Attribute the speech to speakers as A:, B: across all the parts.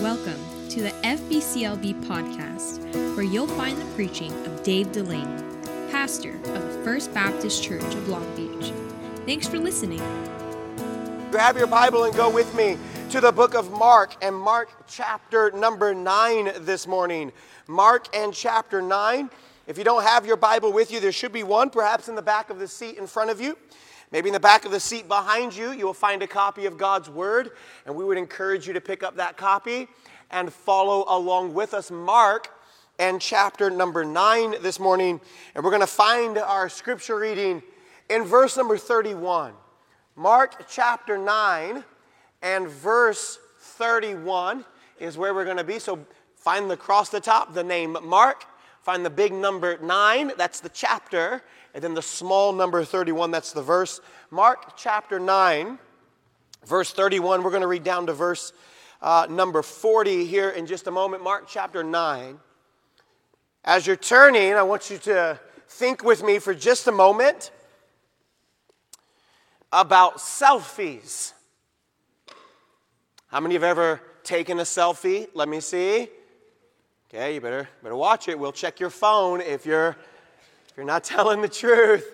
A: Welcome to the FBCLB podcast, where you'll find the preaching of Dave Delaney, pastor of the First Baptist Church of Long Beach. Thanks for listening.
B: Grab your Bible and go with me to the book of Mark and Mark chapter number 9 this morning. Mark and chapter 9. If you don't have your Bible with you, there should be one perhaps in the back of the seat in front of you. Maybe in the back of the seat behind you, you will find a copy of God's Word, and we would encourage you to pick up that copy and follow along with us. Mark and chapter number 9 this morning, and we're going to find our scripture reading in verse number 31. Mark chapter 9 and verse 31 is where we're going to be. So find the across the top the name Mark, find the big number 9, that's the chapter, and then the small number 31, that's the verse. Mark chapter 9, verse 31. We're going to read down to verse uh, number 40 here in just a moment. Mark chapter 9. As you're turning, I want you to think with me for just a moment about selfies. How many have ever taken a selfie? Let me see. Okay, you better, better watch it. We'll check your phone if you're you're not telling the truth.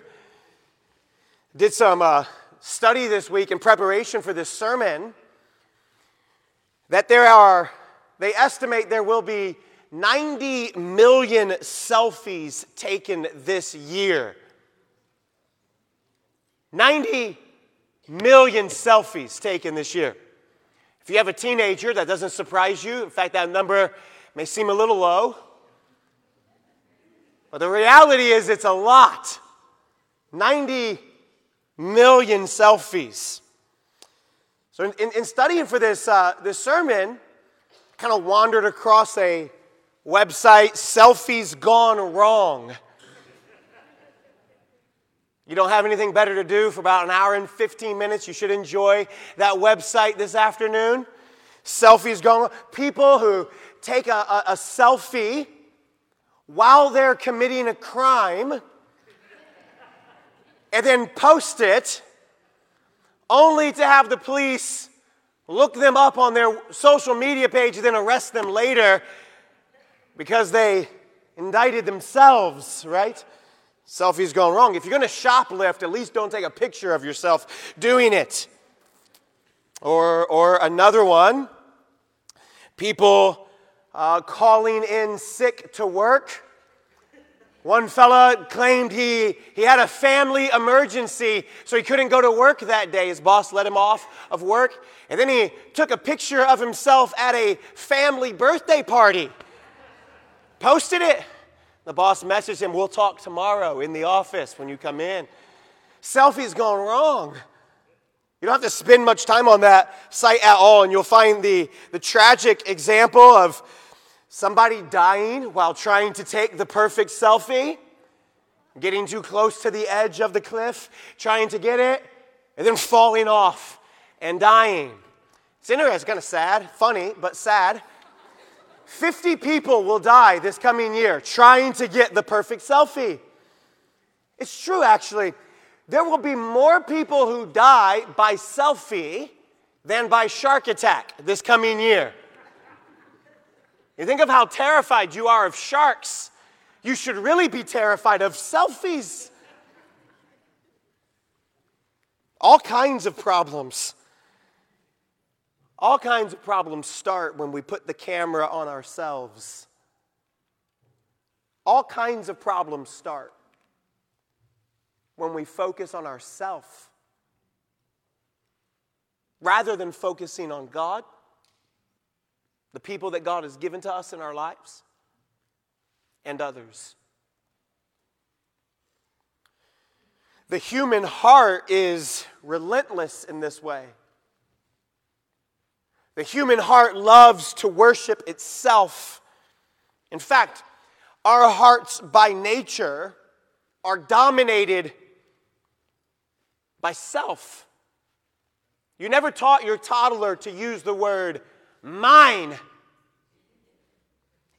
B: Did some uh, study this week in preparation for this sermon that there are, they estimate there will be 90 million selfies taken this year. 90 million selfies taken this year. If you have a teenager, that doesn't surprise you. In fact, that number may seem a little low. But the reality is, it's a lot 90 million selfies. So, in, in, in studying for this, uh, this sermon, kind of wandered across a website, Selfies Gone Wrong. You don't have anything better to do for about an hour and 15 minutes. You should enjoy that website this afternoon. Selfies Gone Wrong. People who take a, a, a selfie while they're committing a crime and then post it only to have the police look them up on their social media page and then arrest them later because they indicted themselves, right? Selfies going wrong. If you're going to shoplift, at least don't take a picture of yourself doing it. Or, or another one, people uh, calling in sick to work. One fella claimed he, he had a family emergency, so he couldn't go to work that day. His boss let him off of work. And then he took a picture of himself at a family birthday party, posted it. The boss messaged him, We'll talk tomorrow in the office when you come in. Selfie's gone wrong. You don't have to spend much time on that site at all, and you'll find the, the tragic example of somebody dying while trying to take the perfect selfie, getting too close to the edge of the cliff, trying to get it, and then falling off and dying. It's interesting, kind of sad, funny, but sad. 50 people will die this coming year trying to get the perfect selfie. It's true, actually. There will be more people who die by selfie than by shark attack this coming year. You think of how terrified you are of sharks. You should really be terrified of selfies. All kinds of problems. All kinds of problems start when we put the camera on ourselves. All kinds of problems start when we focus on ourself rather than focusing on God, the people that God has given to us in our lives, and others. The human heart is relentless in this way. The human heart loves to worship itself. In fact, our hearts by nature are dominated by self. You never taught your toddler to use the word mine.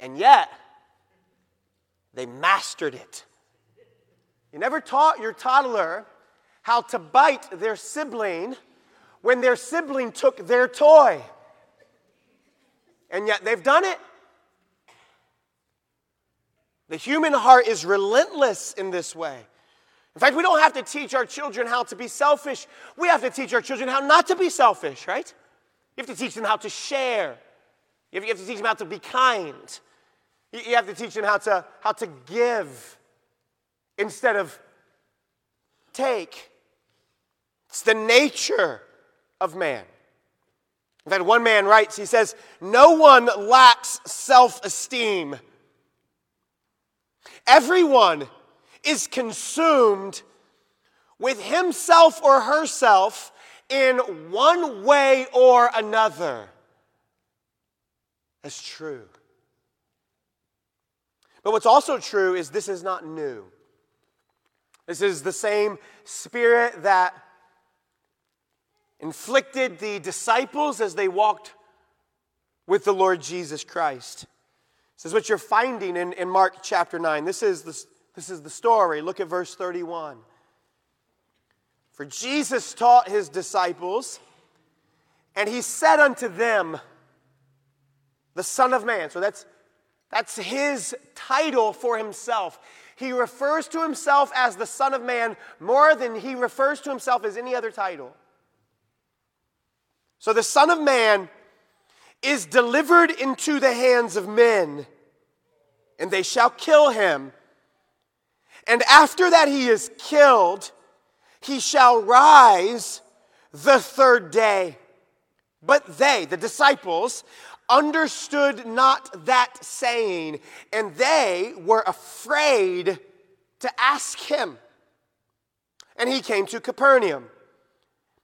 B: And yet, they mastered it. You never taught your toddler how to bite their sibling when their sibling took their toy. and yet they've done it. The human heart is relentless in this way. In fact, we don't have to teach our children how to be selfish. We have to teach our children how not to be selfish, right? You have to teach them how to share. You have to teach them how to be kind. You have to teach them how to, how to give instead of take. It's the nature of man. In fact, one man writes, he says, No one lacks self esteem Everyone is consumed with himself or herself in one way or another. That's true. But what's also true is this is not new. This is the same spirit that inflicted the disciples as they walked with the Lord Jesus Christ. This is what you're finding in, in Mark chapter 9. This is, the, this is the story. Look at verse 31. For Jesus taught his disciples, and he said unto them, The Son of Man. So that's, that's his title for himself. He refers to himself as the Son of Man more than he refers to himself as any other title. So the Son of Man is delivered into the hands of men, and they shall kill him. And after that he is killed, he shall rise the third day. But they, the disciples, understood not that saying, and they were afraid to ask him. And he came to Capernaum.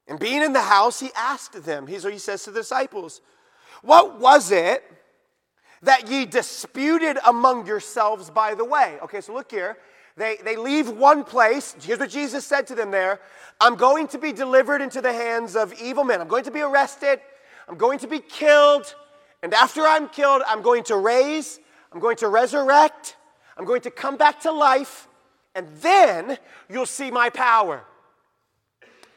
B: And being in the house, he asked them, he, says to the disciples, what was it that ye disputed among yourselves by the way? Okay, so look here. They, they leave one place. Here's what Jesus said to them there I'm going to be delivered into the hands of evil men. I'm going to be arrested. I'm going to be killed. And after I'm killed, I'm going to raise. I'm going to resurrect. I'm going to come back to life. And then you'll see my power.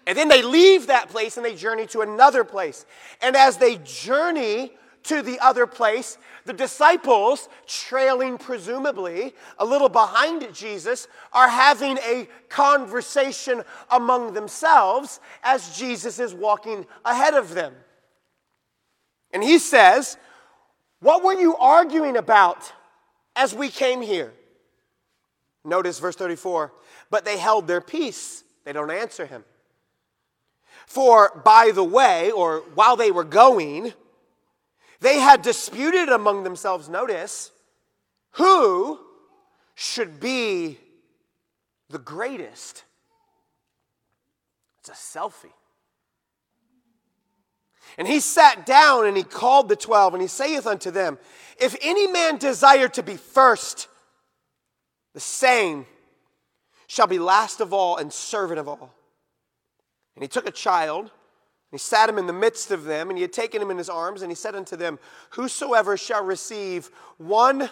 B: And then they leave that place and they journey to another place. And as they journey to the other place, the disciples, trailing presumably a little behind Jesus, are having a conversation among themselves as Jesus is walking ahead of them. And he says, What were you arguing about as we came here? Notice verse 34 But they held their peace, they don't answer him. For by the way, or while they were going, they had disputed among themselves, notice, who should be the greatest. It's a selfie. And he sat down and he called the twelve, and he saith unto them, If any man desire to be first, the same shall be last of all and servant of all. And he took a child, he sat him in the midst of them, and he had taken him in his arms, and he said unto them, Whosoever shall receive one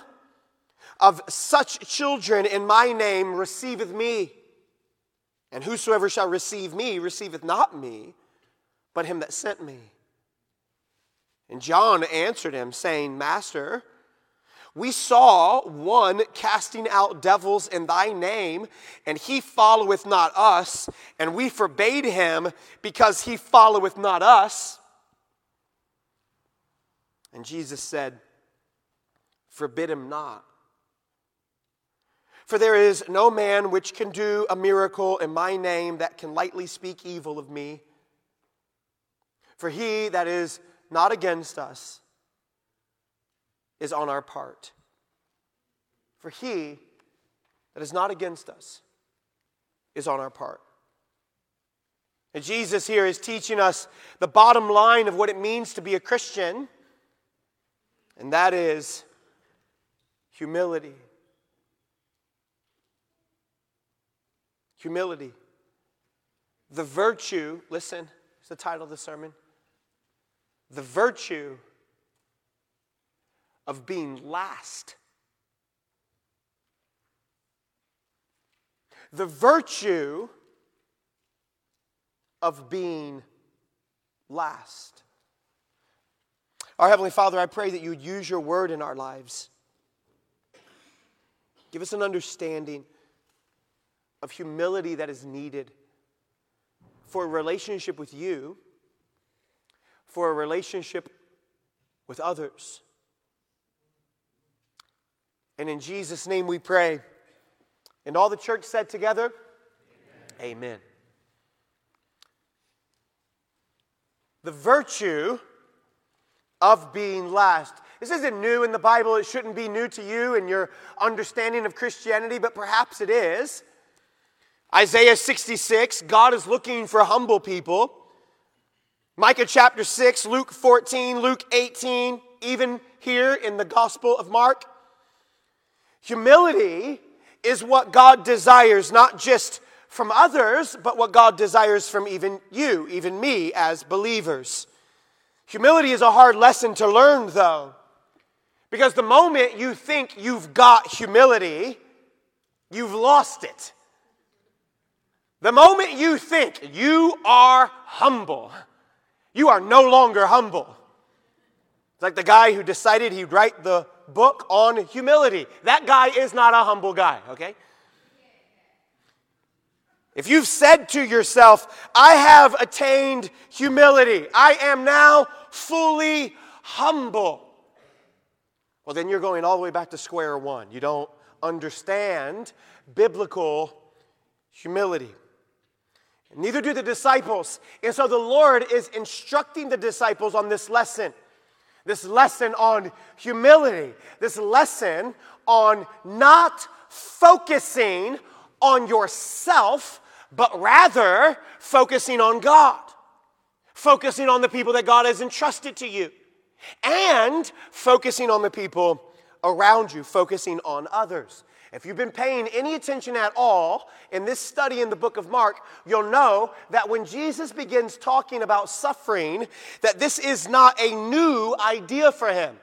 B: of such children in my name receiveth me. And whosoever shall receive me receiveth not me, but him that sent me. And John answered him, saying, Master, we saw one casting out devils in thy name, and he followeth not us, and we forbade him because he followeth not us. And Jesus said, Forbid him not. For there is no man which can do a miracle in my name that can lightly speak evil of me. For he that is not against us is on our part. For he that is not against us is on our part. And Jesus here is teaching us the bottom line of what it means to be a Christian, and that is humility. Humility. The virtue, listen, it's the title of the sermon. The virtue of being last. The virtue of being last. Our Heavenly Father, I pray that you would use your word in our lives. Give us an understanding of humility that is needed for a relationship with you, for a relationship with others. And in Jesus' name we pray. And all the church said together, Amen. Amen. The virtue of being last. This isn't new in the Bible. It shouldn't be new to you and your understanding of Christianity, but perhaps it is. Isaiah 66, God is looking for humble people. Micah chapter 6, Luke 14, Luke 18, even here in the Gospel of Mark. Humility is what God desires, not just from others, but what God desires from even you, even me, as believers. Humility is a hard lesson to learn, though, because the moment you think you've got humility, you've lost it. The moment you think you are humble, you are no longer humble. It's like the guy who decided he'd write the book on humility. That guy is not a humble guy, okay? If you've said to yourself, I have attained humility, I am now fully humble, well, then you're going all the way back to square one. You don't understand biblical humility. Neither do the disciples. And so the Lord is instructing the disciples on this lesson this lesson on humility, this lesson on not focusing on yourself, but rather focusing on God, focusing on the people that God has entrusted to you, and focusing on the people around you, focusing on others. If you've been paying any attention at all in this study in the book of Mark, you'll know that when Jesus begins talking about suffering, that this is not a new idea for him.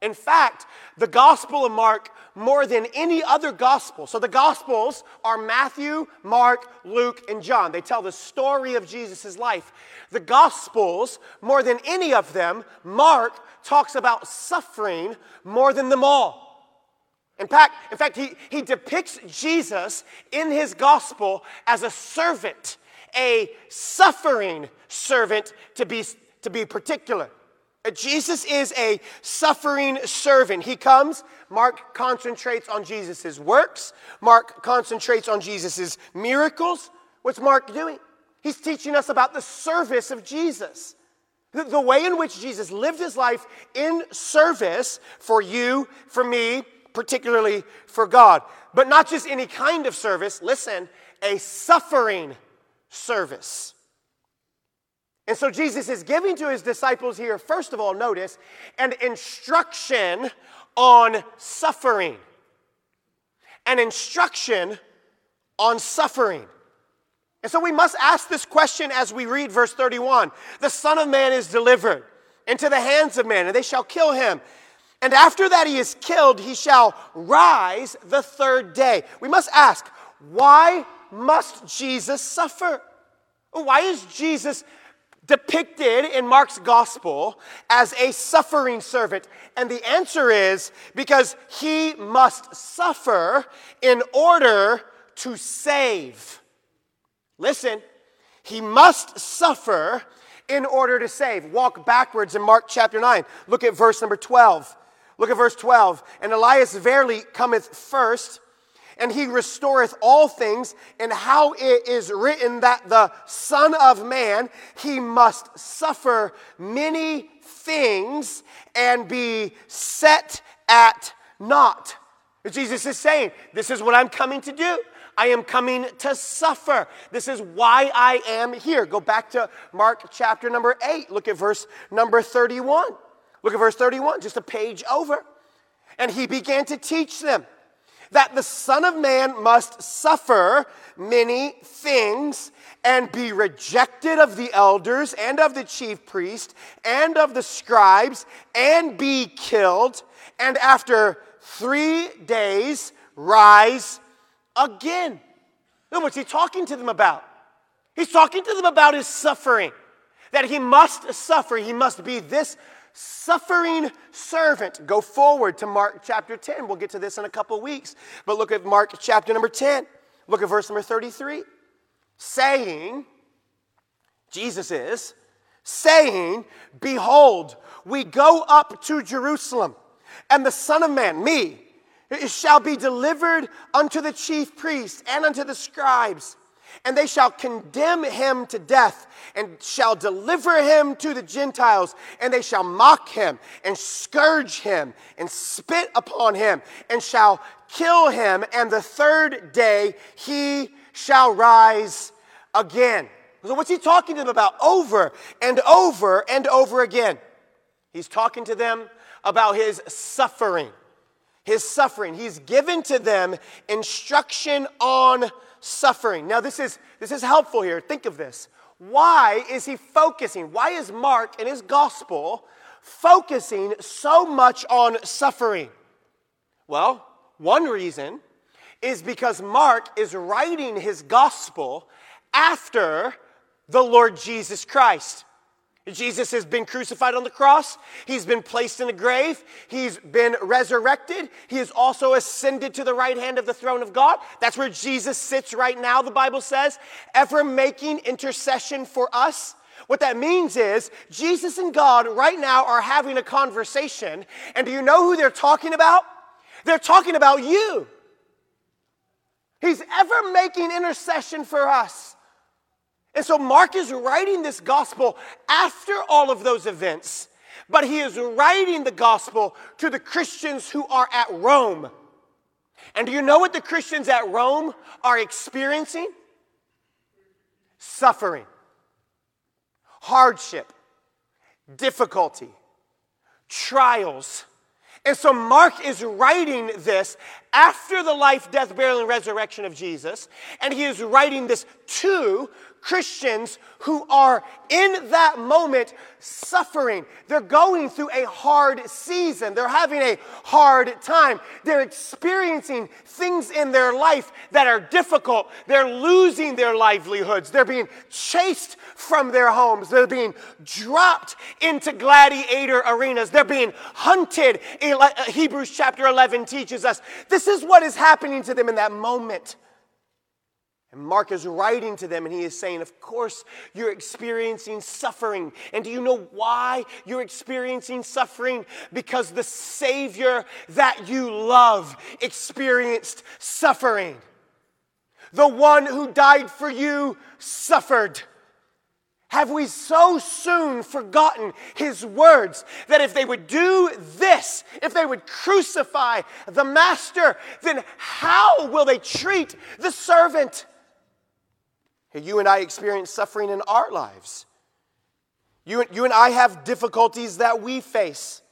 B: In fact, the Gospel of Mark, more than any other gospel, so the Gospels are Matthew, Mark, Luke, and John. They tell the story of Jesus' life. The Gospels, more than any of them, Mark talks about suffering more than them all. In fact, in fact he, he depicts Jesus in his gospel as a servant, a suffering servant to be, to be particular. Jesus is a suffering servant. He comes, Mark concentrates on Jesus' works, Mark concentrates on Jesus' miracles. What's Mark doing? He's teaching us about the service of Jesus. The, the way in which Jesus lived his life in service for you, for me, particularly for God. But not just any kind of service, listen, a suffering service. And so Jesus is giving to his disciples here, first of all, notice, an instruction on suffering. An instruction on suffering. And so we must ask this question as we read verse 31. The Son of Man is delivered into the hands of men, and they shall kill him. And after that he is killed, he shall rise the third day. We must ask, why must Jesus suffer? Why is Jesus depicted in Mark's gospel as a suffering servant? And the answer is because he must suffer in order to save. Listen, he must suffer in order to save. Walk backwards in Mark chapter 9. Look at verse number 12. Look at verse 12. And Elias verily cometh first, and he restoreth all things, and how it is written that the Son of Man, he must suffer many things and be set at naught. Jesus is saying, This is what I'm coming to do. I am coming to suffer. This is why I am here. Go back to Mark chapter number 8. Look at verse number 31. Look at verse 31, just a page over. And he began to teach them that the Son of Man must suffer many things and be rejected of the elders and of the chief priest and of the scribes and be killed, and after three days rise again. what's he talking to them about? He's talking to them about his suffering that he must suffer. He must be this suffering servant. Go forward to Mark chapter 10. We'll get to this in a couple weeks. But look at Mark chapter number 10. Look at verse number 33. Saying, Jesus is, saying, Behold, we go up to Jerusalem, and the Son of Man, me, shall be delivered unto the chief priests and unto the scribes and they shall condemn him to death, and shall deliver him to the Gentiles, and they shall mock him, and scourge him, and spit upon him, and shall kill him, and the third day he shall rise again. So, what's he talking to them about over and over and over again? He's talking to them about his suffering. His suffering. He's given to them instruction on suffering. Now, this is, this is helpful here. Think of this. Why is he focusing? Why is Mark in his gospel focusing so much on suffering? Well, one reason is because Mark is writing his gospel after the Lord Jesus Christ. Jesus has been crucified on the cross. He's been placed in a grave. He's been resurrected. He has also ascended to the right hand of the throne of God. That's where Jesus sits right now, the Bible says, ever making intercession for us. What that means is Jesus and God right now are having a conversation. And do you know who they're talking about? They're talking about you. He's ever making intercession for us. And so Mark is writing this gospel after all of those events, but he is writing the gospel to the Christians who are at Rome. And do you know what the Christians at Rome are experiencing? Suffering, hardship, difficulty, trials. And so Mark is writing this after the life, death, burial, and resurrection of Jesus. And he is writing this to Christians who are in that moment suffering. They're going through a hard season. They're having a hard time. They're experiencing things in their life that are difficult. They're losing their livelihoods. They're being chased from their homes. They're being dropped into gladiator arenas. They're being hunted. Hebrews chapter 11 teaches us this is what is happening to them in that moment. And Mark is writing to them and he is saying, Of course, you're experiencing suffering. And do you know why you're experiencing suffering? Because the Savior that you love experienced suffering. The one who died for you suffered. Have we so soon forgotten his words that if they would do this, if they would crucify the master, then how will they treat the servant? You and I experience suffering in our lives. You, you and I have difficulties that we face.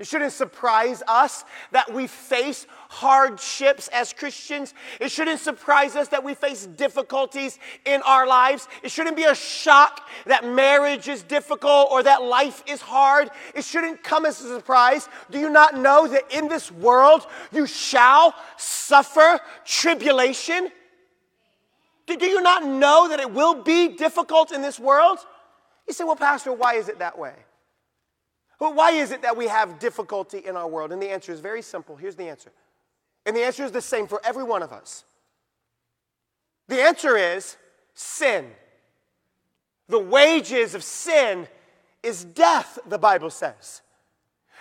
B: It shouldn't surprise us that we face hardships as Christians. It shouldn't surprise us that we face difficulties in our lives. It shouldn't be a shock that marriage is difficult or that life is hard. It shouldn't come as a surprise. Do you not know that in this world you shall suffer tribulation? Do you not know that it will be difficult in this world? You say, well, Pastor, why is it that way? Well, why is it that we have difficulty in our world? And the answer is very simple. Here's the answer. And the answer is the same for every one of us. The answer is sin. The wages of sin is death, the Bible says.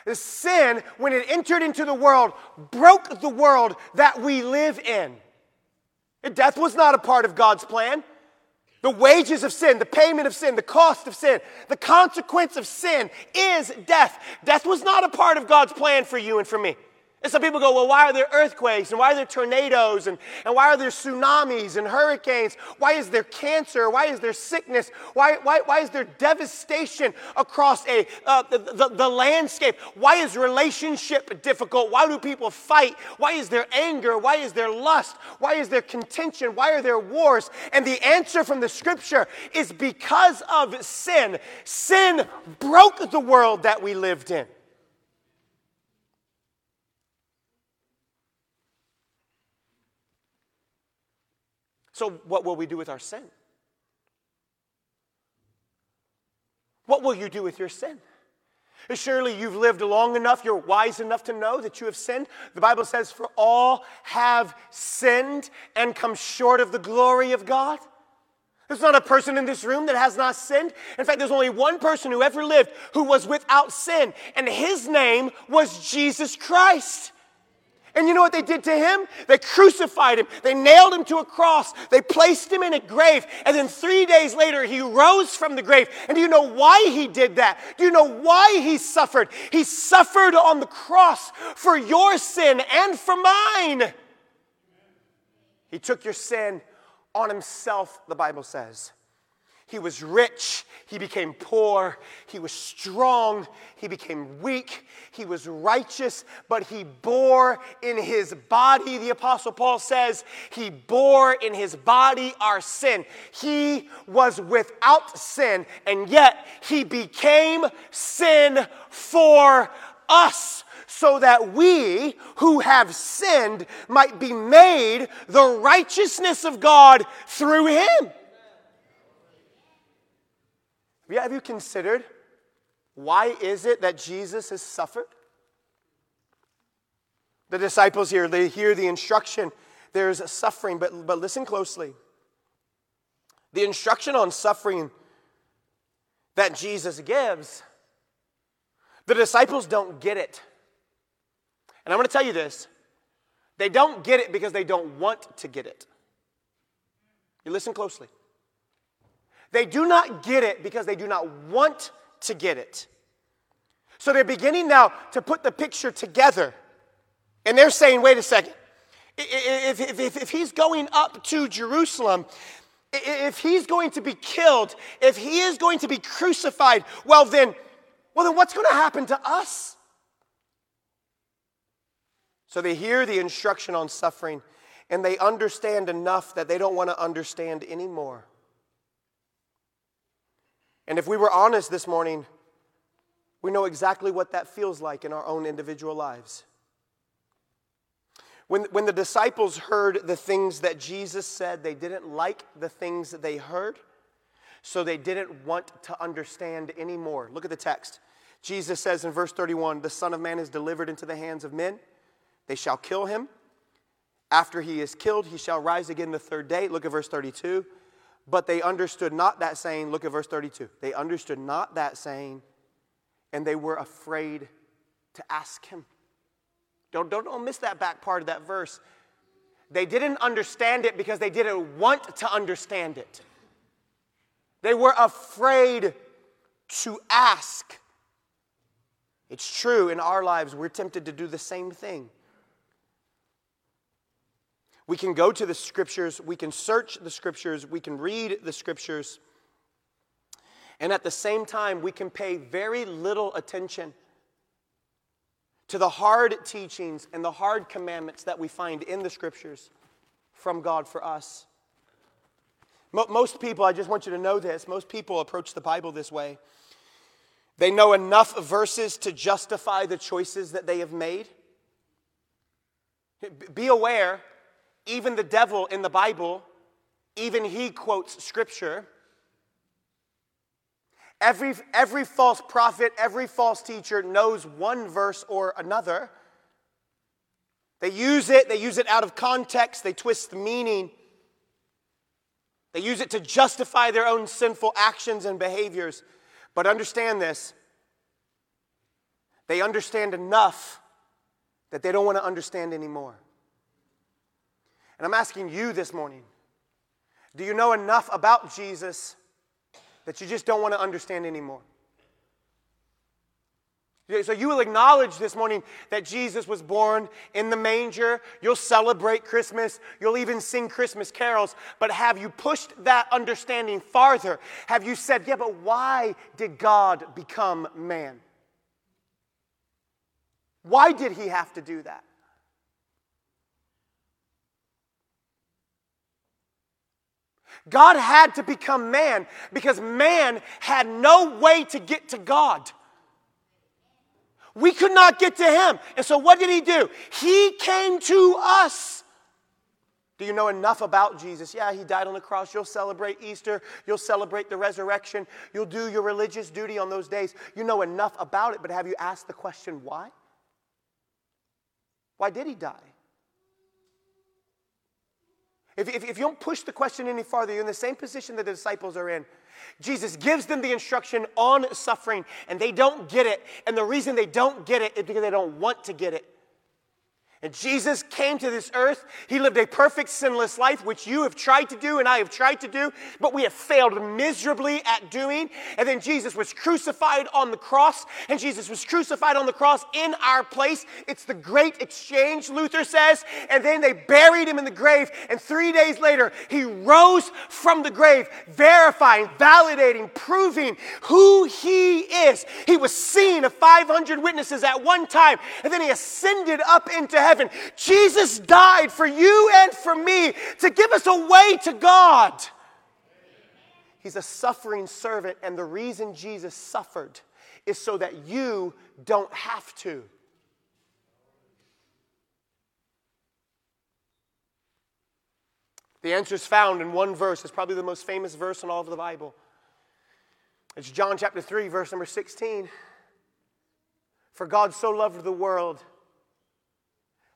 B: The sin, when it entered into the world, broke the world that we live in. Death was not a part of God's plan. The wages of sin, the payment of sin, the cost of sin, the consequence of sin is death. Death was not a part of God's plan for you and for me. And some people go, well, why are there earthquakes and why are there tornadoes and, and why are there tsunamis and hurricanes? Why is there cancer? Why is there sickness? Why, why, why is there devastation across a, uh, the, the, the landscape? Why is relationship difficult? Why do people fight? Why is there anger? Why is there lust? Why is there contention? Why are there wars? And the answer from the scripture is because of sin. Sin broke the world that we lived in. So, what will we do with our sin? What will you do with your sin? Surely you've lived long enough, you're wise enough to know that you have sinned. The Bible says, For all have sinned and come short of the glory of God. There's not a person in this room that has not sinned. In fact, there's only one person who ever lived who was without sin, and his name was Jesus Christ. And you know what they did to him? They crucified him. They nailed him to a cross. They placed him in a grave. And then three days later, he rose from the grave. And do you know why he did that? Do you know why he suffered? He suffered on the cross for your sin and for mine. He took your sin on himself, the Bible says. He was rich, he became poor, he was strong, he became weak, he was righteous, but he bore in his body, the Apostle Paul says, he bore in his body our sin. He was without sin, and yet he became sin for us so that we who have sinned might be made the righteousness of God through him. Have you considered why is it that Jesus has suffered? The disciples here, they hear the instruction. There's suffering, but, but listen closely. The instruction on suffering that Jesus gives, the disciples don't get it. And I'm going to tell you this they don't get it because they don't want to get it. You listen closely. They do not get it because they do not want to get it. So they're beginning now to put the picture together. And they're saying, wait a second. If, if, if, if, he's going up to Jerusalem, if he's going to be killed, if he is going to be crucified, well then, well then what's going to happen to us? So they hear the instruction on suffering and they understand enough that they don't want to understand anymore. And if we were honest this morning, we know exactly what that feels like in our own individual lives. When, when the disciples heard the things that Jesus said, they didn't like the things that they heard, so they didn't want to understand anymore. Look at the text. Jesus says in verse 31 The Son of Man is delivered into the hands of men. They shall kill him. After he is killed, he shall rise again the third day. Look at verse 32. But they understood not that saying. Look at verse 32. They understood not that saying, and they were afraid to ask him. Don't, don't, don't miss that back part of that verse. They didn't understand it because they didn't want to understand it. They were afraid to ask. It's true in our lives, we're tempted to do the same thing. We can go to the scriptures, we can search the scriptures, we can read the scriptures, and at the same time, we can pay very little attention to the hard teachings and the hard commandments that we find in the scriptures from God for us. Most people, I just want you to know this, most people approach the Bible this way. They know enough verses to justify the choices that they have made. Be aware even the devil in the Bible, even he quotes scripture. Every, every false prophet, every false teacher knows one verse or another. They use it, they use it out of context, they twist the meaning. They use it to justify their own sinful actions and behaviors. But understand this they understand enough that they don't want to understand anymore. And I'm asking you this morning do you know enough about Jesus that you just don't want to understand anymore? So you will acknowledge this morning that Jesus was born in the manger. You'll celebrate Christmas. You'll even sing Christmas carols. But have you pushed that understanding farther? Have you said, yeah, but why did God become man? Why did he have to do that? God had to become man because man had no way to get to God. We could not get to him. And so what did he do? He came to us. Do you know enough about Jesus? Yeah, he died on the cross. You'll celebrate Easter. You'll celebrate the resurrection. You'll do your religious duty on those days. You know enough about it, but have you asked the question why? Why did he die? If, if, if, you don't push the question any farther, you're in the same position that the disciples are in. Jesus gives them the instruction on suffering, and they don't get it. And the reason they don't get it is because they don't want to get it. And Jesus came to this earth. He lived a perfect, sinless life, which you have tried to do and I have tried to do, but we have failed miserably at doing. And then Jesus was crucified on the cross, and Jesus was crucified on the cross in our place. It's the great exchange, Luther says. And then they buried him in the grave, and three days later, he rose from the grave, verifying, validating, proving who he is. He was seen of 500 witnesses at one time, and then he ascended up into heaven heaven. Jesus died for you and for me to give us a way to God. He's a suffering servant, and the reason Jesus suffered is so that you don't have to. The answer is found in one verse. It's probably the most famous verse in all of the Bible. It's John chapter 3, verse number 16. For God so loved the world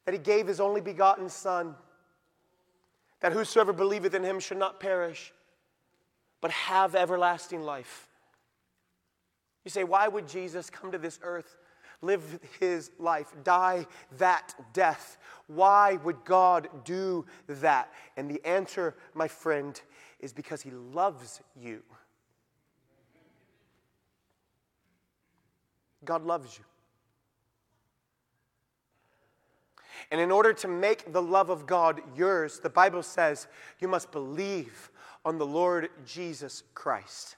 B: that he gave his only begotten Son, that whosoever believeth in him should not perish, but have everlasting life. You say, why would Jesus come to this earth, live his life, die that death? Why would God do that? And the answer, my friend, is because he loves you. God loves you. And in order to make the love of God yours, the Bible says you must believe on the Lord Jesus Christ.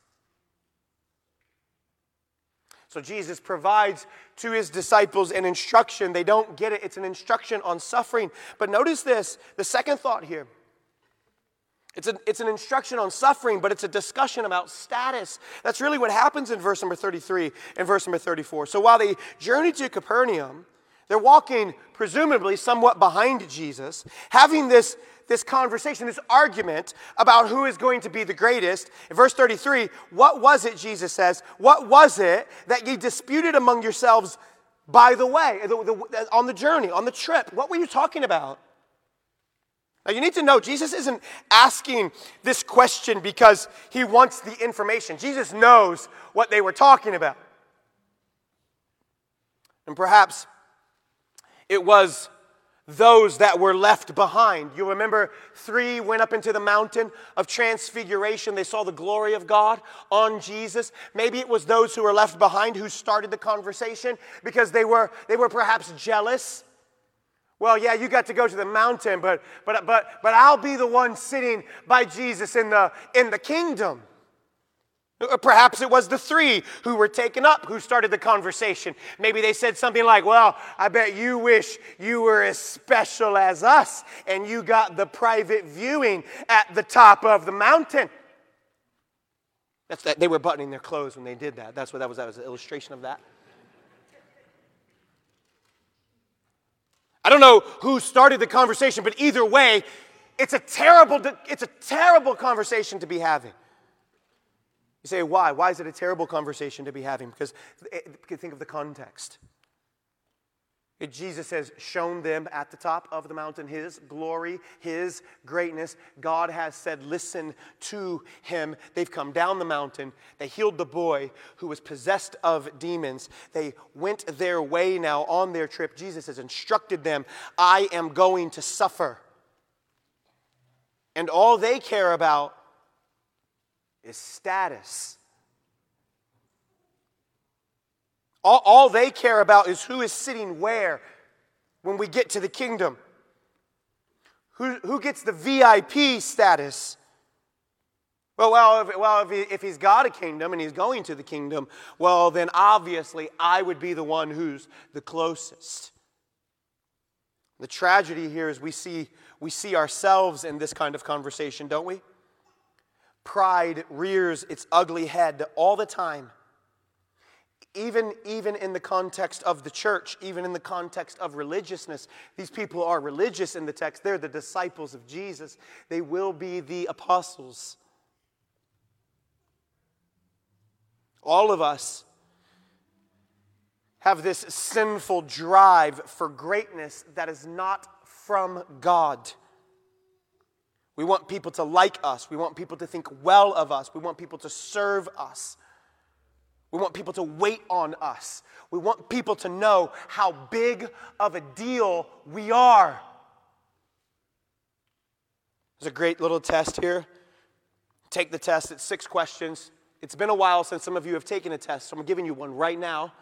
B: So Jesus provides to his disciples an instruction. They don't get it, it's an instruction on suffering. But notice this the second thought here. It's, a, it's an instruction on suffering, but it's a discussion about status. That's really what happens in verse number 33 and verse number 34. So while they journeyed to Capernaum, they're walking, presumably, somewhat behind Jesus, having this, this conversation, this argument about who is going to be the greatest. In verse 33, what was it, Jesus says, what was it that ye disputed among yourselves by the way, the, the, on the journey, on the trip? What were you talking about? Now, you need to know Jesus isn't asking this question because he wants the information. Jesus knows what they were talking about. And perhaps it was those that were left behind. You remember three went up into the mountain of transfiguration. They saw the glory of God on Jesus. Maybe it was those who were left behind who started the conversation because they were, they were perhaps jealous. Well, yeah, you got to go to the mountain, but, but, but, but I'll be the one sitting by Jesus in the, in the kingdom. Uh, perhaps it was the three who were taken up who started the conversation. Maybe they said something like, Well, I bet you wish you were as special as us and you got the private viewing at the top of the mountain. That's that. They were buttoning their clothes when they did that. That's what that was. That was an illustration of that. I don't know who started the conversation, but either way, it's a terrible, it's a terrible conversation to be having. You say, why? Why is it a terrible conversation to be having? Because eh, think of the context. Jesus has shown them at the top of the mountain his glory, his greatness. God has said, Listen to him. They've come down the mountain. They healed the boy who was possessed of demons. They went their way now on their trip. Jesus has instructed them, I am going to suffer. And all they care about is status. All, all they care about is who is sitting where when we get to the kingdom. Who, who gets the VIP status? Well, well, if, well if, he, if he's got a kingdom and he's going to the kingdom, well, then obviously I would be the one who's the closest. The tragedy here is we see, we see ourselves in this kind of conversation, don't we? Pride rears its ugly head all the time. Even, even in the context of the church, even in the context of religiousness. These people are religious in the text. They're the disciples of Jesus, they will be the apostles. All of us have this sinful drive for greatness that is not from God. We want people to like us. We want people to think well of us. We want people to serve us. We want people to wait on us. We want people to know how big of a deal we are. There's a great little test here. Take the test, it's six questions. It's been a while since some of you have taken a test, so I'm giving you one right now.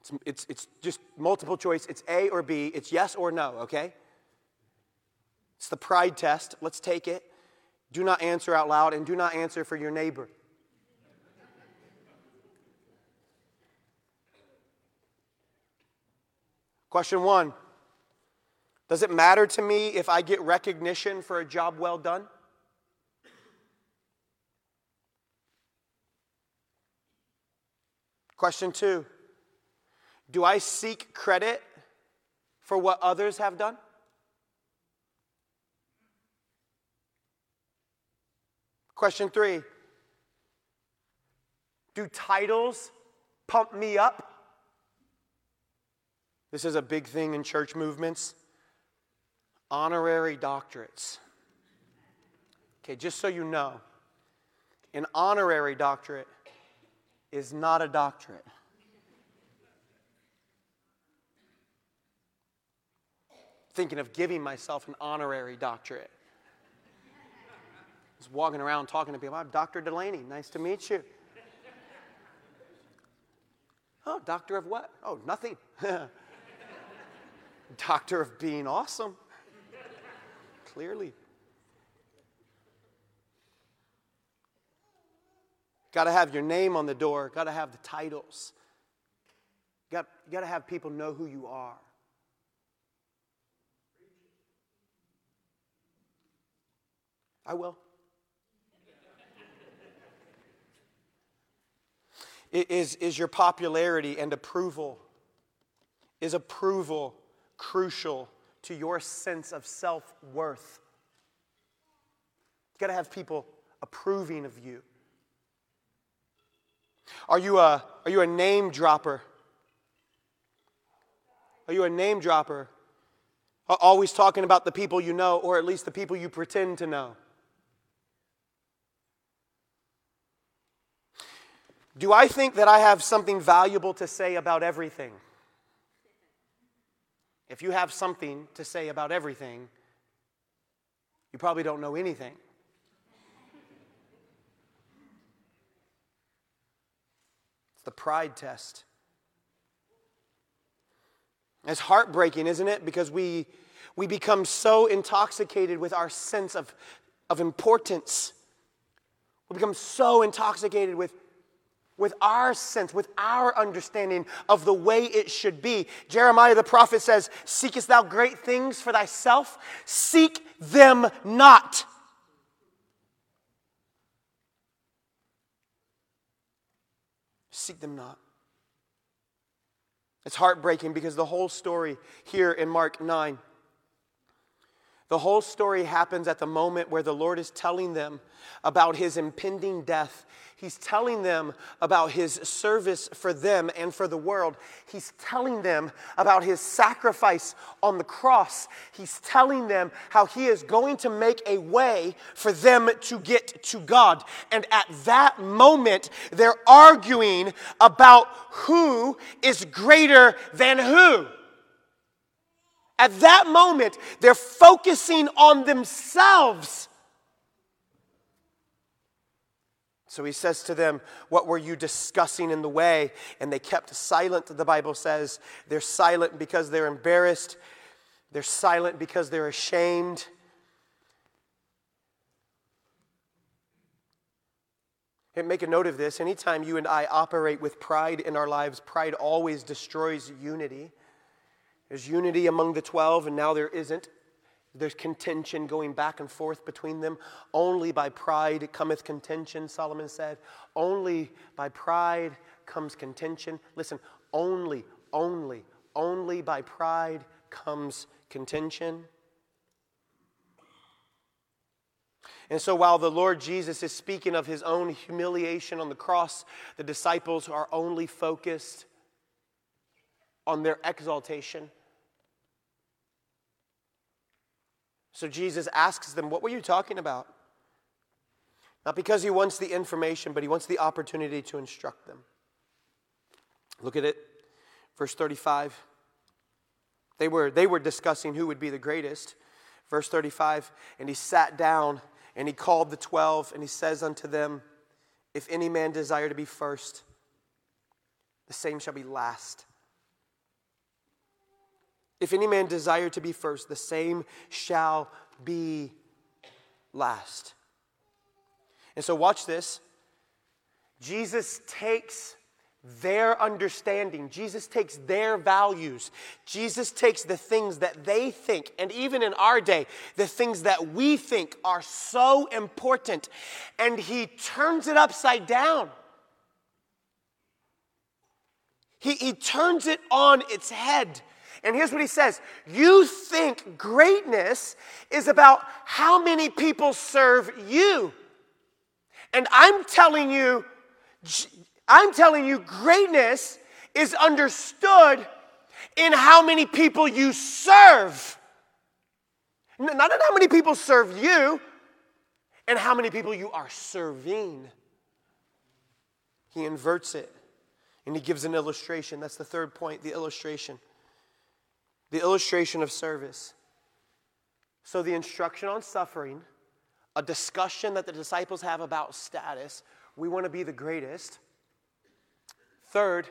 B: It's, it's, it's just multiple choice. It's A or B. It's yes or no, okay? It's the pride test. Let's take it. Do not answer out loud and do not answer for your neighbor. Question one Does it matter to me if I get recognition for a job well done? Question two Do I seek credit for what others have done? Question three Do titles pump me up? This is a big thing in church movements. Honorary doctorates. Okay, just so you know, an honorary doctorate is not a doctorate. Thinking of giving myself an honorary doctorate was walking around talking to people. I'm Dr. Delaney. Nice to meet you. oh, doctor of what? Oh, nothing. doctor of being awesome. Clearly. Got to have your name on the door, got to have the titles. Got, got to have people know who you are. I will. Is, is your popularity and approval? Is approval crucial to your sense of self worth? You've got to have people approving of you. Are you a, are you a name dropper? Are you a name dropper? Always talking about the people you know, or at least the people you pretend to know. Do I think that I have something valuable to say about everything? If you have something to say about everything, you probably don't know anything. It's the pride test. It's heartbreaking, isn't it? Because we, we become so intoxicated with our sense of, of importance. We become so intoxicated with with our sense, with our understanding of the way it should be. Jeremiah the prophet says, Seekest thou great things for thyself? Seek them not. Seek them not. It's heartbreaking because the whole story here in Mark 9 the whole story happens at the moment where the Lord is telling them about his impending death. He's telling them about his service for them and for the world. He's telling them about his sacrifice on the cross. He's telling them how he is going to make a way for them to get to God. And at that moment, they're arguing about who is greater than who. At that moment, they're focusing on themselves. So he says to them, What were you discussing in the way? And they kept silent, the Bible says. They're silent because they're embarrassed, they're silent because they're ashamed. And make a note of this anytime you and I operate with pride in our lives, pride always destroys unity. There's unity among the 12, and now there isn't There's contention going back and forth between them. Only by pride cometh contention, Solomon said. Only by pride comes contention. Listen, only, only, only by pride comes contention. And so, while the Lord Jesus is speaking of his own humiliation on the cross, the disciples are only focused on their exaltation. So, Jesus asks them, What were you talking about? Not because he wants the information, but he wants the opportunity to instruct them. Look at it, verse 35. They were, they were discussing who would be the greatest. Verse 35, and he sat down and he called the twelve, and he says unto them, If any man desire to be first, the same shall be last. If any man desire to be first, the same shall be last. And so, watch this. Jesus takes their understanding. Jesus takes their values. Jesus takes the things that they think, and even in our day, the things that we think are so important, and he turns it upside down. He, he turns it on its head. And here's what he says You think greatness is about how many people serve you. And I'm telling you, I'm telling you, greatness is understood in how many people you serve. Not in how many people serve you, and how many people you are serving. He inverts it and he gives an illustration. That's the third point the illustration. The illustration of service. So, the instruction on suffering, a discussion that the disciples have about status. We want to be the greatest. Third,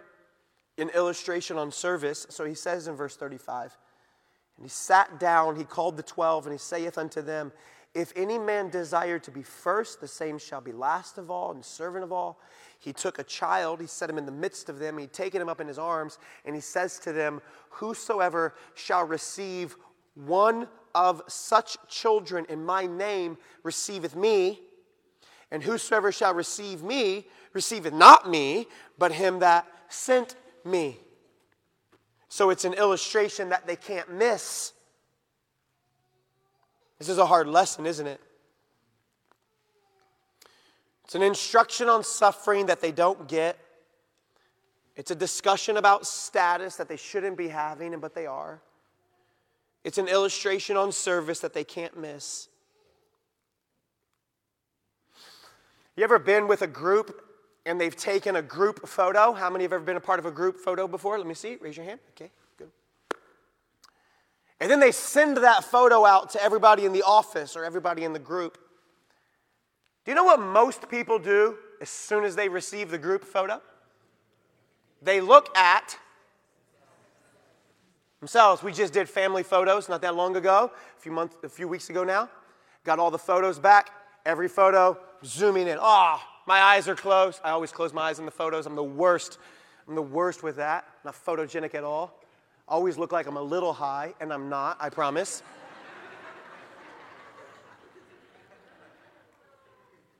B: an illustration on service. So he says in verse 35, and he sat down, he called the twelve, and he saith unto them, If any man desire to be first, the same shall be last of all and servant of all. He took a child, he set him in the midst of them, he'd taken him up in his arms, and he says to them, Whosoever shall receive one of such children in my name receiveth me, and whosoever shall receive me receiveth not me, but him that sent me. So it's an illustration that they can't miss. This is a hard lesson, isn't it? It's an instruction on suffering that they don't get. It's a discussion about status that they shouldn't be having, and but they are. It's an illustration on service that they can't miss. You ever been with a group and they've taken a group photo? How many have ever been a part of a group photo before? Let me see. Raise your hand. Okay, good. And then they send that photo out to everybody in the office or everybody in the group. You know what most people do as soon as they receive the group photo? They look at themselves. We just did family photos not that long ago, a few months, a few weeks ago now. Got all the photos back. Every photo zooming in. Ah, oh, my eyes are closed. I always close my eyes in the photos. I'm the worst. I'm the worst with that. Not photogenic at all. Always look like I'm a little high, and I'm not, I promise.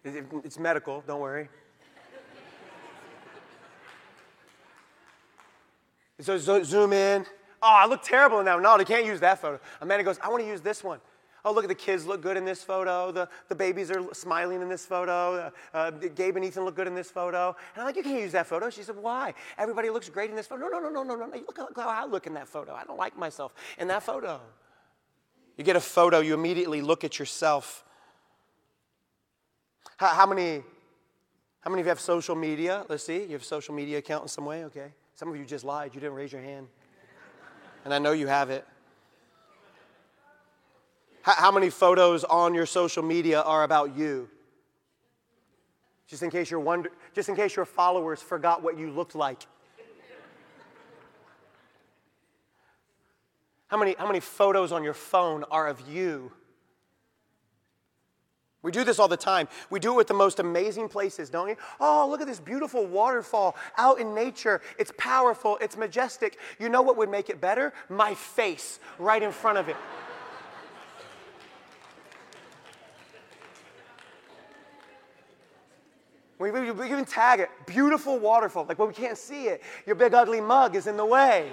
B: It's medical, don't worry. So zoom in. Oh, I look terrible now. No, they can't use that photo. Amanda goes, I want to use this one. Oh, look at the kids look good in this photo. The, the babies are smiling in this photo. Uh, uh, Gabe and Ethan look good in this photo. And I'm like, you can't use that photo. She said, why? Everybody looks great in this photo. No, no, no, no, no, no. Look how I look in that photo. I don't like myself in that photo. You get a photo, you immediately look at yourself. How, how many, how many of you have social media? Let's see. You have a social media account in some way? Okay. Some of you just lied. You didn't raise your hand. And I know you have it. How many photos on your social media are about you? Just in case, you're wonder, just in case your followers forgot what you looked like. How many, how many photos on your phone are of you? We do this all the time. We do it at the most amazing places, don't we? Oh, look at this beautiful waterfall out in nature. It's powerful, it's majestic. You know what would make it better? My face right in front of it. we, we, we even tag it beautiful waterfall. Like, well, we can't see it. Your big ugly mug is in the way.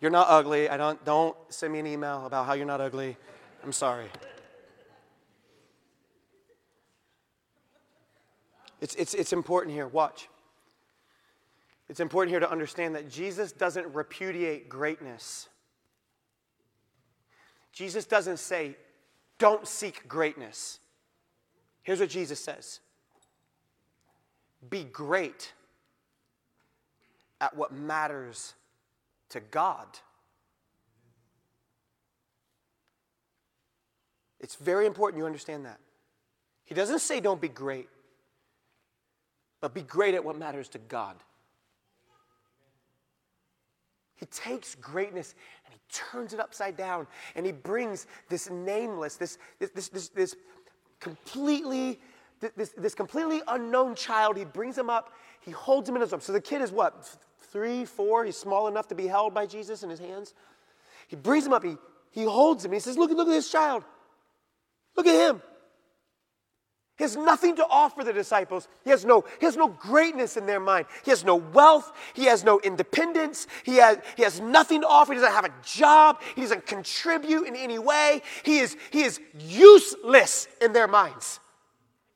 B: You're not ugly. I don't, don't send me an email about how you're not ugly. I'm sorry. It's, it's, it's important here. Watch. It's important here to understand that Jesus doesn't repudiate greatness. Jesus doesn't say, don't seek greatness. Here's what Jesus says Be great at what matters to God. It's very important you understand that. He doesn't say don't be great, but be great at what matters to God. He takes greatness and he turns it upside down and he brings this nameless, this, this, this, this, this completely, this, this completely unknown child. He brings him up, he holds him in his arms. So the kid is what, three, four? He's small enough to be held by Jesus in his hands. He brings him up, he, he holds him, he says, Look, look at this child. Look at him. He has nothing to offer the disciples. He has, no, he has no greatness in their mind. He has no wealth. He has no independence. He has, he has nothing to offer. He doesn't have a job. He doesn't contribute in any way. He is, he is useless in their minds.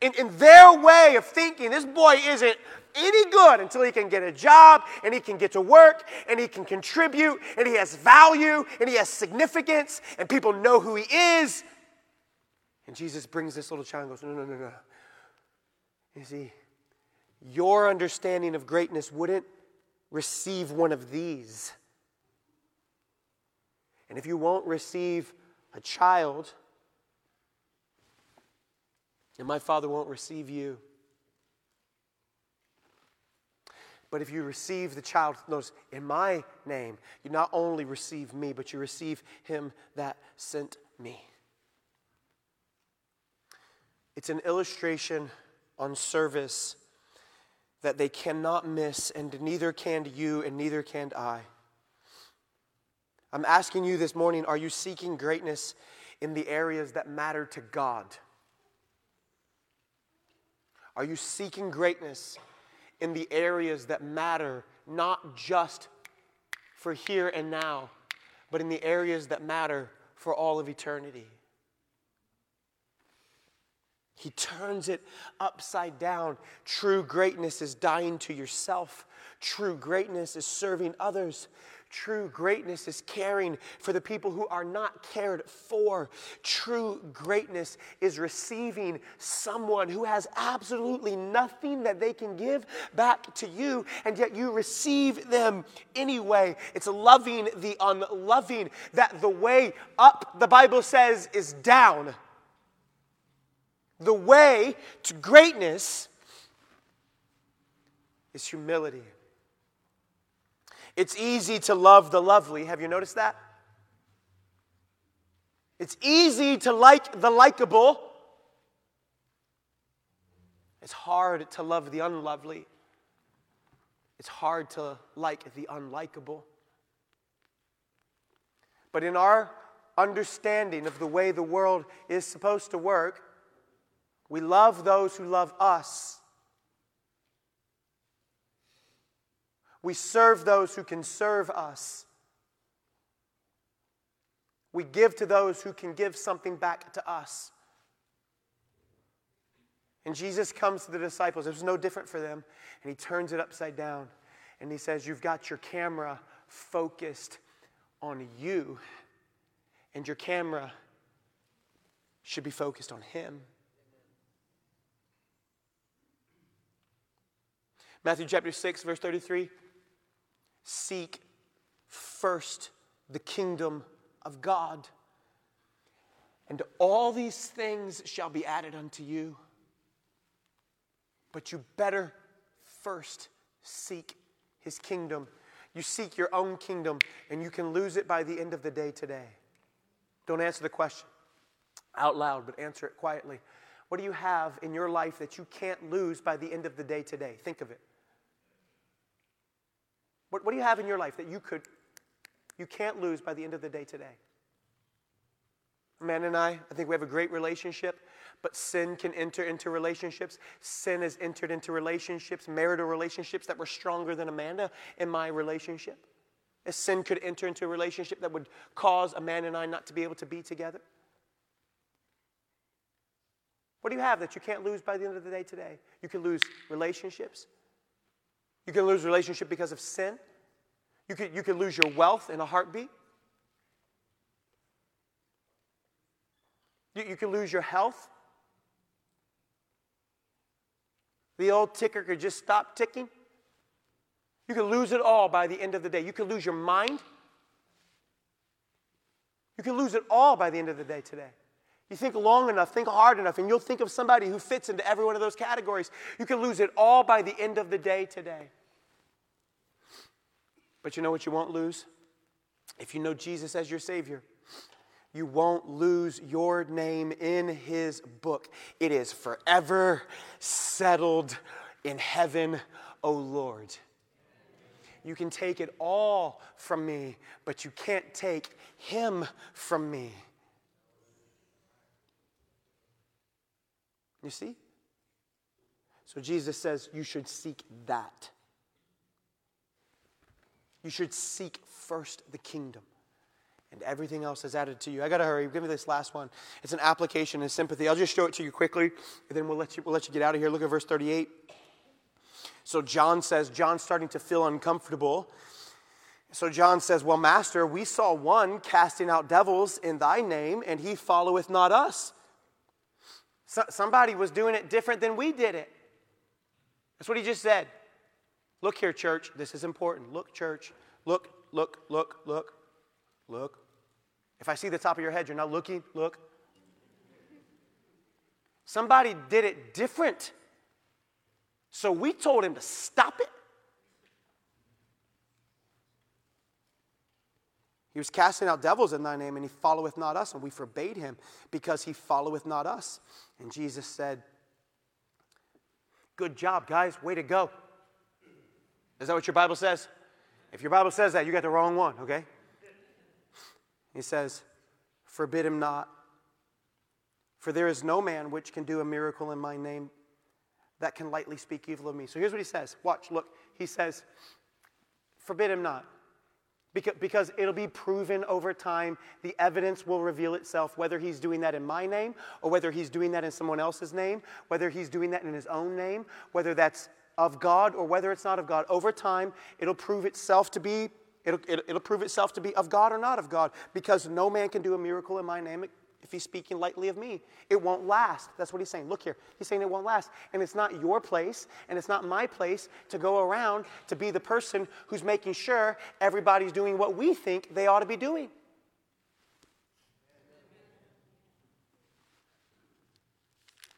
B: In, in their way of thinking, this boy isn't any good until he can get a job and he can get to work and he can contribute and he has value and he has significance and people know who he is and Jesus brings this little child and goes, No, no, no, no. You see, your understanding of greatness wouldn't receive one of these. And if you won't receive a child, and my Father won't receive you. But if you receive the child, notice, in my name, you not only receive me, but you receive him that sent me. It's an illustration on service that they cannot miss, and neither can you, and neither can I. I'm asking you this morning are you seeking greatness in the areas that matter to God? Are you seeking greatness in the areas that matter not just for here and now, but in the areas that matter for all of eternity? He turns it upside down. True greatness is dying to yourself. True greatness is serving others. True greatness is caring for the people who are not cared for. True greatness is receiving someone who has absolutely nothing that they can give back to you, and yet you receive them anyway. It's loving the unloving, that the way up, the Bible says, is down the way to greatness is humility. It's easy to love the lovely. Have you noticed that? It's easy to like the likable. It's hard to love the unlovely. It's hard to like the unlikable. But in our understanding of the way the world is supposed to work, we love those who love us. We serve those who can serve us. We give to those who can give something back to us. And Jesus comes to the disciples. It was no different for them. And he turns it upside down. And he says, You've got your camera focused on you. And your camera should be focused on him. Matthew chapter 6, verse 33 Seek first the kingdom of God, and all these things shall be added unto you. But you better first seek his kingdom. You seek your own kingdom, and you can lose it by the end of the day today. Don't answer the question out loud, but answer it quietly. What do you have in your life that you can't lose by the end of the day today? Think of it. What, what do you have in your life that you could, you can't lose by the end of the day today? Amanda and I, I think we have a great relationship, but sin can enter into relationships. Sin has entered into relationships, marital relationships that were stronger than Amanda in my relationship. Sin could enter into a relationship that would cause Amanda and I not to be able to be together. What do you have that you can't lose by the end of the day today? You can lose relationships. You can lose relationship because of sin. You can, you can lose your wealth in a heartbeat. You, you can lose your health. The old ticker could just stop ticking. You can lose it all by the end of the day. You can lose your mind. You can lose it all by the end of the day today. You think long enough, think hard enough, and you'll think of somebody who fits into every one of those categories. You can lose it all by the end of the day today. But you know what you won't lose? If you know Jesus as your Savior, you won't lose your name in His book. It is forever settled in heaven, O Lord. You can take it all from me, but you can't take Him from me. You see? So Jesus says you should seek that. You should seek first the kingdom, and everything else is added to you. I got to hurry. Give me this last one. It's an application and sympathy. I'll just show it to you quickly, and then we'll let you, we'll let you get out of here. Look at verse 38. So John says, John's starting to feel uncomfortable. So John says, Well, Master, we saw one casting out devils in thy name, and he followeth not us. So, somebody was doing it different than we did it. That's what he just said. Look here, church. This is important. Look, church. Look, look, look, look, look. If I see the top of your head, you're not looking. Look. Somebody did it different. So we told him to stop it. He was casting out devils in thy name, and he followeth not us. And we forbade him because he followeth not us. And Jesus said, Good job, guys. Way to go. Is that what your Bible says? If your Bible says that, you got the wrong one, okay? He says, Forbid him not. For there is no man which can do a miracle in my name that can lightly speak evil of me. So here's what he says. Watch, look. He says, Forbid him not. Because, it'll be proven over time. The evidence will reveal itself whether he's doing that in my name or whether he's doing that in someone else's name, whether he's doing that in his own name, whether that's of God or whether it's not of God. Over time, it'll prove itself to be. It'll, it'll, it'll prove itself to be of God or not of God because no man can do a miracle in my name if he's speaking lightly of me. It won't last. That's what he's saying. Look here. He's saying it won't last. And it's not your place and it's not my place to go around to be the person who's making sure everybody's doing what we think they ought to be doing.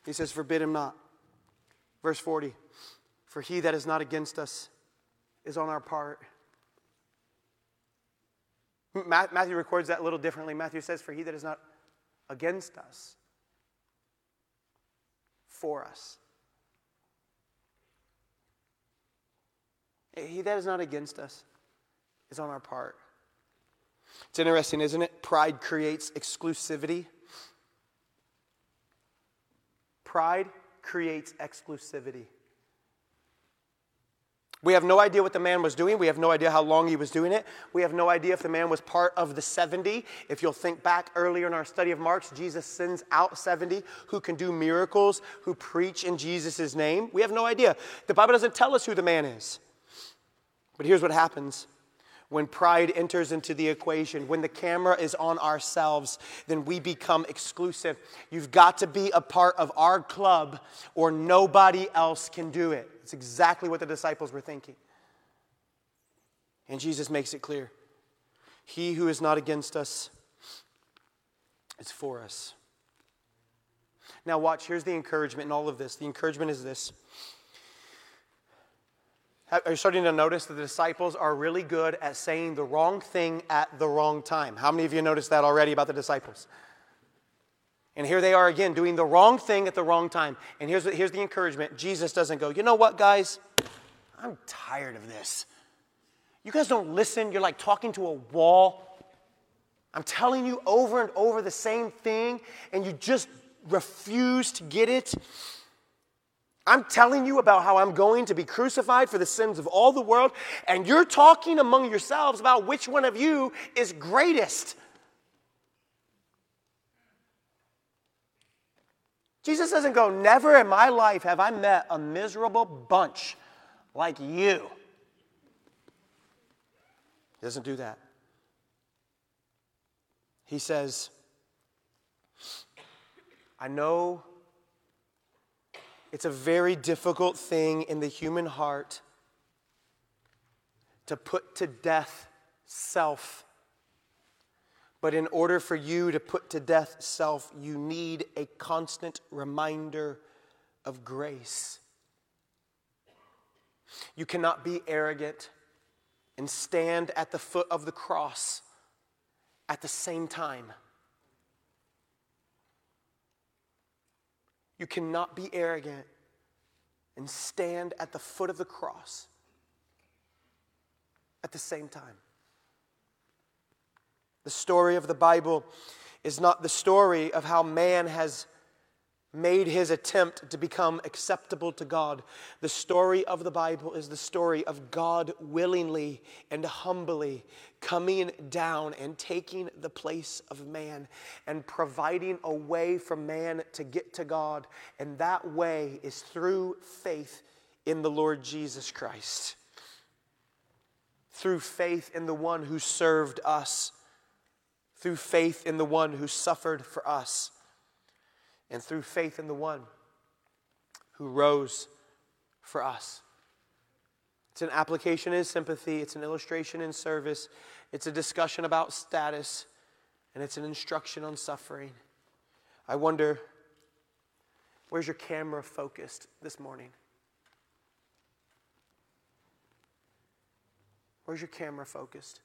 B: He says, Forbid him not. Verse 40 For he that is not against us is on our part. Matthew records that a little differently. Matthew says, For he that is not against us, for us. He that is not against us is on our part. It's interesting, isn't it? Pride creates exclusivity. Pride creates exclusivity. We have no idea what the man was doing. We have no idea how long he was doing it. We have no idea if the man was part of the 70. If you'll think back earlier in our study of Mark, Jesus sends out 70 who can do miracles, who preach in Jesus' name. We have no idea. The Bible doesn't tell us who the man is. But here's what happens when pride enters into the equation, when the camera is on ourselves, then we become exclusive. You've got to be a part of our club or nobody else can do it. It's exactly what the disciples were thinking. And Jesus makes it clear He who is not against us is for us. Now, watch, here's the encouragement in all of this. The encouragement is this are you starting to notice that the disciples are really good at saying the wrong thing at the wrong time? How many of you noticed that already about the disciples? And here they are again doing the wrong thing at the wrong time. And here's, here's the encouragement Jesus doesn't go, you know what, guys? I'm tired of this. You guys don't listen. You're like talking to a wall. I'm telling you over and over the same thing, and you just refuse to get it. I'm telling you about how I'm going to be crucified for the sins of all the world, and you're talking among yourselves about which one of you is greatest. Jesus doesn't go, Never in my life have I met a miserable bunch like you. He doesn't do that. He says, I know it's a very difficult thing in the human heart to put to death self. But in order for you to put to death self, you need a constant reminder of grace. You cannot be arrogant and stand at the foot of the cross at the same time. You cannot be arrogant and stand at the foot of the cross at the same time. The story of the Bible is not the story of how man has made his attempt to become acceptable to God. The story of the Bible is the story of God willingly and humbly coming down and taking the place of man and providing a way for man to get to God. And that way is through faith in the Lord Jesus Christ. Through faith in the one who served us, through faith in the one who suffered for us and through faith in the one who rose for us. It's an application in sympathy, it's an illustration in service, it's a discussion about status, and it's an instruction on suffering. I wonder, where's your camera focused this morning? Where's your camera focused?